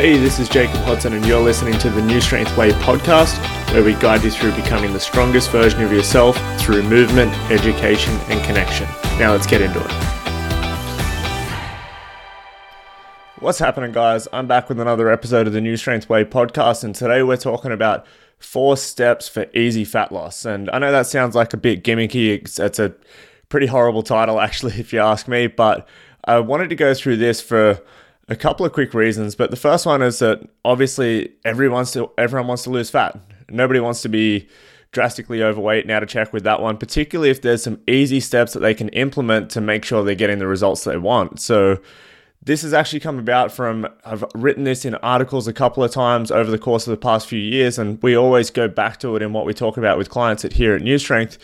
Hey, this is Jacob Hodson, and you're listening to the New Strength Way podcast, where we guide you through becoming the strongest version of yourself through movement, education, and connection. Now, let's get into it. What's happening, guys? I'm back with another episode of the New Strength Way podcast, and today we're talking about four steps for easy fat loss. And I know that sounds like a bit gimmicky, it's, it's a pretty horrible title, actually, if you ask me, but I wanted to go through this for a couple of quick reasons, but the first one is that obviously everyone everyone wants to lose fat. Nobody wants to be drastically overweight Now to check with that one, particularly if there's some easy steps that they can implement to make sure they're getting the results they want. So this has actually come about from I've written this in articles a couple of times over the course of the past few years, and we always go back to it in what we talk about with clients at here at New Strength.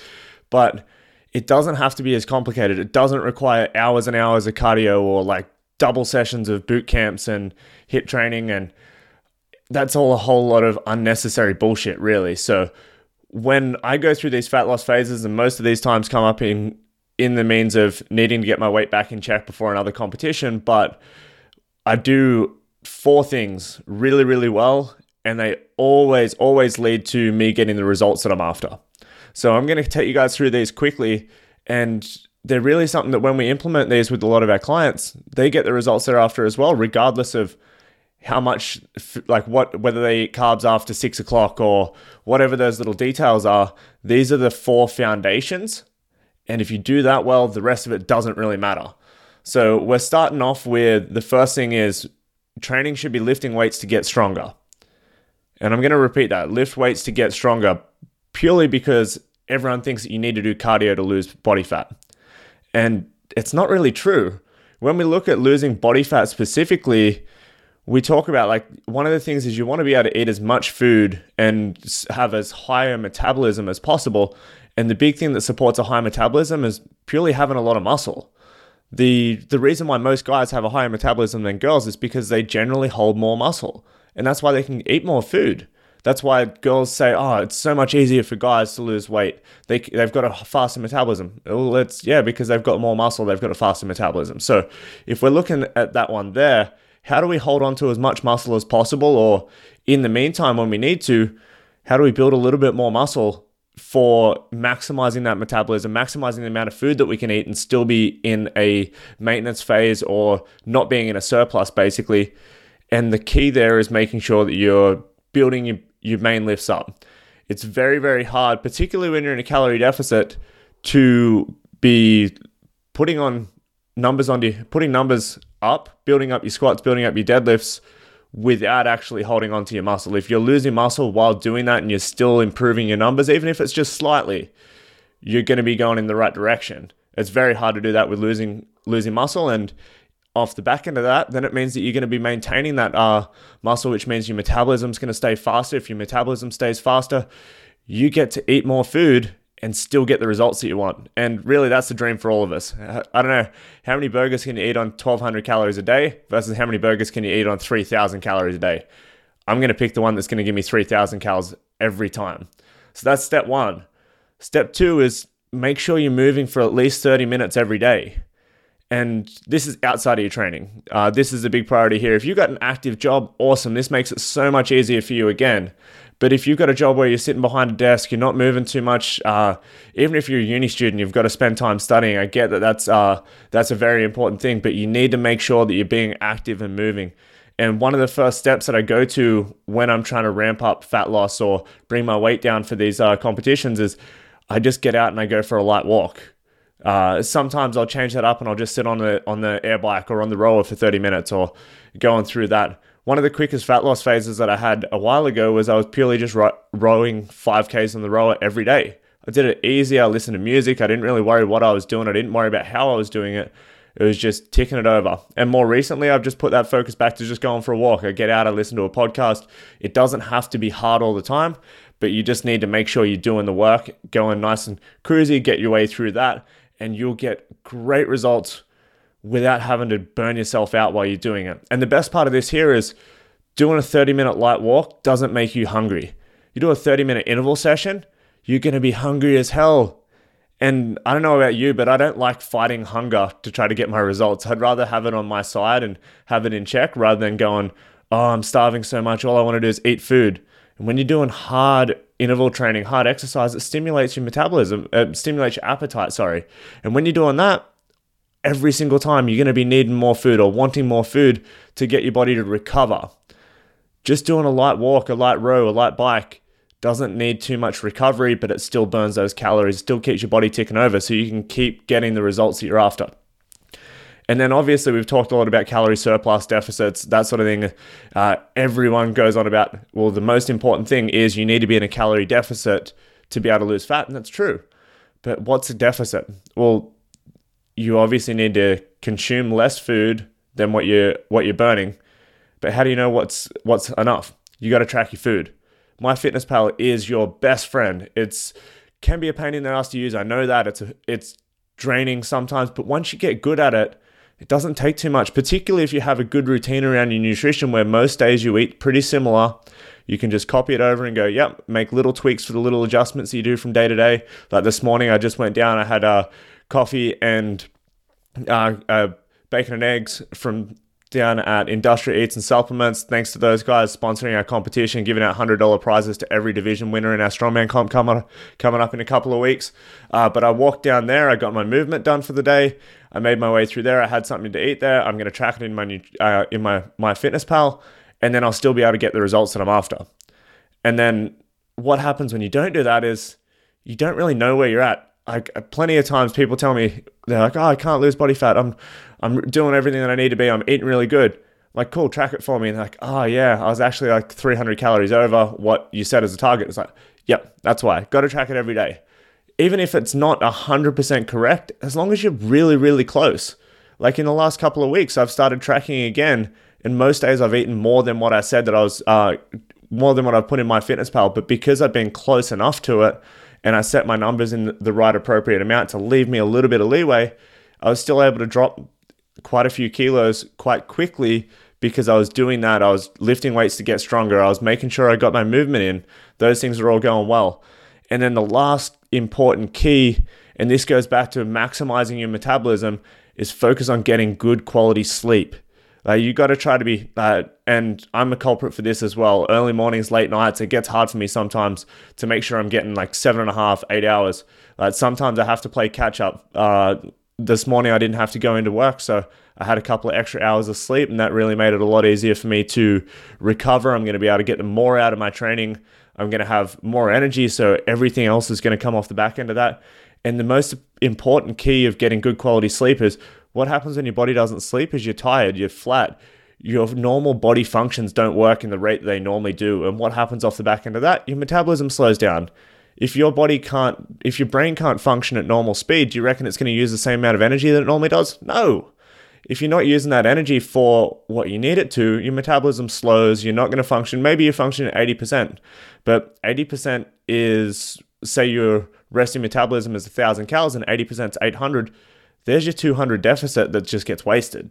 But it doesn't have to be as complicated. It doesn't require hours and hours of cardio or like double sessions of boot camps and HIIT training and that's all a whole lot of unnecessary bullshit really. So when i go through these fat loss phases and most of these times come up in in the means of needing to get my weight back in check before another competition but i do four things really really well and they always always lead to me getting the results that i'm after. So i'm going to take you guys through these quickly and they're really something that when we implement these with a lot of our clients, they get the results they're after as well, regardless of how much, like what, whether they eat carbs after six o'clock or whatever those little details are. These are the four foundations. And if you do that well, the rest of it doesn't really matter. So we're starting off with the first thing is training should be lifting weights to get stronger. And I'm going to repeat that lift weights to get stronger purely because everyone thinks that you need to do cardio to lose body fat. And it's not really true. When we look at losing body fat specifically, we talk about like one of the things is you want to be able to eat as much food and have as high a metabolism as possible. And the big thing that supports a high metabolism is purely having a lot of muscle. The the reason why most guys have a higher metabolism than girls is because they generally hold more muscle. And that's why they can eat more food. That's why girls say, "Oh, it's so much easier for guys to lose weight. They they've got a faster metabolism." Well, it's yeah, because they've got more muscle, they've got a faster metabolism. So, if we're looking at that one there, how do we hold on to as much muscle as possible or in the meantime when we need to, how do we build a little bit more muscle for maximizing that metabolism, maximizing the amount of food that we can eat and still be in a maintenance phase or not being in a surplus basically. And the key there is making sure that you're building your main lifts up. It's very, very hard, particularly when you're in a calorie deficit, to be putting on numbers on putting numbers up, building up your squats, building up your deadlifts without actually holding on to your muscle. If you're losing muscle while doing that and you're still improving your numbers, even if it's just slightly, you're going to be going in the right direction. It's very hard to do that with losing losing muscle and off the back end of that, then it means that you're going to be maintaining that uh, muscle, which means your metabolism is going to stay faster. If your metabolism stays faster, you get to eat more food and still get the results that you want. And really, that's the dream for all of us. I don't know how many burgers can you eat on 1,200 calories a day versus how many burgers can you eat on 3,000 calories a day. I'm going to pick the one that's going to give me 3,000 calories every time. So that's step one. Step two is make sure you're moving for at least 30 minutes every day. And this is outside of your training. Uh, this is a big priority here. If you've got an active job, awesome. This makes it so much easier for you again. But if you've got a job where you're sitting behind a desk, you're not moving too much, uh, even if you're a uni student, you've got to spend time studying. I get that that's uh, that's a very important thing, but you need to make sure that you're being active and moving. And one of the first steps that I go to when I'm trying to ramp up fat loss or bring my weight down for these uh, competitions is I just get out and I go for a light walk. Uh, sometimes I'll change that up and I'll just sit on the on the air bike or on the rower for 30 minutes or going through that. One of the quickest fat loss phases that I had a while ago was I was purely just ro- rowing 5Ks on the rower every day. I did it easy. I listened to music. I didn't really worry what I was doing. I didn't worry about how I was doing it. It was just ticking it over. And more recently, I've just put that focus back to just going for a walk. I get out, I listen to a podcast. It doesn't have to be hard all the time, but you just need to make sure you're doing the work, going nice and cruisy, get your way through that and you'll get great results without having to burn yourself out while you're doing it. And the best part of this here is doing a 30 minute light walk doesn't make you hungry. You do a 30 minute interval session, you're going to be hungry as hell. And I don't know about you, but I don't like fighting hunger to try to get my results. I'd rather have it on my side and have it in check rather than going, oh, I'm starving so much. All I want to do is eat food. And when you're doing hard interval training, hard exercise, it stimulates your metabolism, it stimulates your appetite, sorry. And when you're doing that, every single time you're going to be needing more food or wanting more food to get your body to recover. Just doing a light walk, a light row, a light bike doesn't need too much recovery, but it still burns those calories, still keeps your body ticking over so you can keep getting the results that you're after. And then obviously we've talked a lot about calorie surplus deficits, that sort of thing. Uh, everyone goes on about, well, the most important thing is you need to be in a calorie deficit to be able to lose fat, and that's true. But what's a deficit? Well, you obviously need to consume less food than what you're what you're burning. But how do you know what's what's enough? You got to track your food. MyFitnessPal is your best friend. It's can be a pain in the ass to use. I know that it's a, it's draining sometimes, but once you get good at it, it doesn't take too much, particularly if you have a good routine around your nutrition where most days you eat pretty similar. You can just copy it over and go, yep, make little tweaks for the little adjustments you do from day to day. Like this morning, I just went down, I had a coffee and uh, uh, bacon and eggs from down at Industrial Eats and Supplements. Thanks to those guys sponsoring our competition, giving out $100 prizes to every division winner in our Strongman comp coming, coming up in a couple of weeks. Uh, but I walked down there, I got my movement done for the day. I made my way through there. I had something to eat there. I'm going to track it in my uh, in my MyFitnessPal, and then I'll still be able to get the results that I'm after. And then what happens when you don't do that is you don't really know where you're at. Like plenty of times, people tell me they're like, "Oh, I can't lose body fat. I'm I'm doing everything that I need to be. I'm eating really good." Like, cool, track it for me. And like, oh yeah, I was actually like 300 calories over what you set as a target. It's like, yep, that's why. Got to track it every day even if it's not 100% correct, as long as you're really, really close. Like in the last couple of weeks, I've started tracking again, and most days I've eaten more than what I said that I was, uh, more than what I've put in MyFitnessPal. But because I've been close enough to it, and I set my numbers in the right appropriate amount to leave me a little bit of leeway, I was still able to drop quite a few kilos quite quickly because I was doing that. I was lifting weights to get stronger. I was making sure I got my movement in. Those things are all going well. And then the last important key, and this goes back to maximizing your metabolism, is focus on getting good quality sleep. Uh, you got to try to be, uh, and I'm a culprit for this as well. Early mornings, late nights, it gets hard for me sometimes to make sure I'm getting like seven and a half, eight hours. Uh, sometimes I have to play catch up. This morning I didn't have to go into work, so I had a couple of extra hours of sleep, and that really made it a lot easier for me to recover. I'm going to be able to get more out of my training. I'm going to have more energy. So everything else is going to come off the back end of that. And the most important key of getting good quality sleep is what happens when your body doesn't sleep is you're tired, you're flat, your normal body functions don't work in the rate they normally do. And what happens off the back end of that? Your metabolism slows down. If your body can't, if your brain can't function at normal speed, do you reckon it's going to use the same amount of energy that it normally does? No if you're not using that energy for what you need it to, your metabolism slows, you're not going to function. Maybe you function at 80%, but 80% is, say your resting metabolism is 1,000 calories and 80% is 800. There's your 200 deficit that just gets wasted.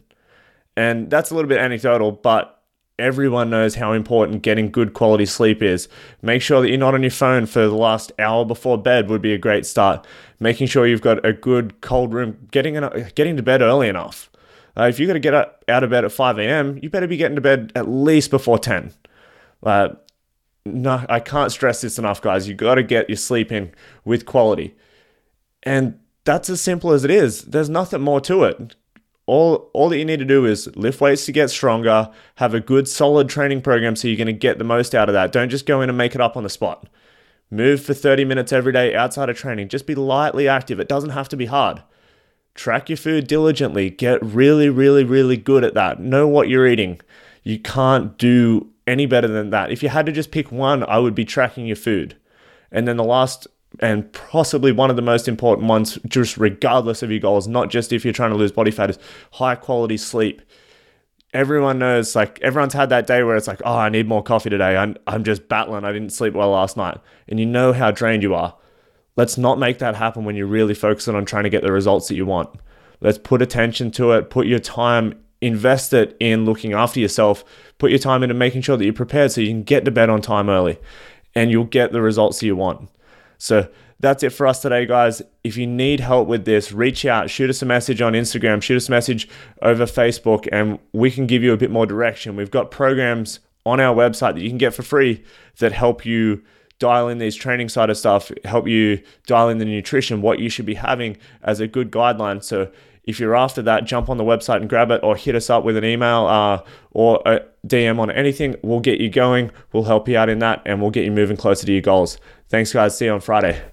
And that's a little bit anecdotal, but everyone knows how important getting good quality sleep is. Make sure that you're not on your phone for the last hour before bed would be a great start. Making sure you've got a good cold room, getting in, getting to bed early enough. Uh, if you're going to get out of bed at 5 a.m., you better be getting to bed at least before 10. Uh, no, I can't stress this enough, guys. You've got to get your sleep in with quality. And that's as simple as it is. There's nothing more to it. All, all that you need to do is lift weights to get stronger, have a good solid training program so you're going to get the most out of that. Don't just go in and make it up on the spot. Move for 30 minutes every day outside of training. Just be lightly active. It doesn't have to be hard. Track your food diligently. Get really, really, really good at that. Know what you're eating. You can't do any better than that. If you had to just pick one, I would be tracking your food. And then the last and possibly one of the most important ones, just regardless of your goals, not just if you're trying to lose body fat, is high quality sleep. Everyone knows, like, everyone's had that day where it's like, oh, I need more coffee today. I'm, I'm just battling. I didn't sleep well last night. And you know how drained you are. Let's not make that happen when you're really focusing on trying to get the results that you want. Let's put attention to it, put your time, invest it in looking after yourself, put your time into making sure that you're prepared so you can get to bed on time early and you'll get the results that you want. So that's it for us today, guys. If you need help with this, reach out, shoot us a message on Instagram, shoot us a message over Facebook, and we can give you a bit more direction. We've got programs on our website that you can get for free that help you dial in these training side of stuff, help you dial in the nutrition, what you should be having as a good guideline. So if you're after that, jump on the website and grab it or hit us up with an email uh, or a DM on anything. We'll get you going. We'll help you out in that and we'll get you moving closer to your goals. Thanks, guys. See you on Friday.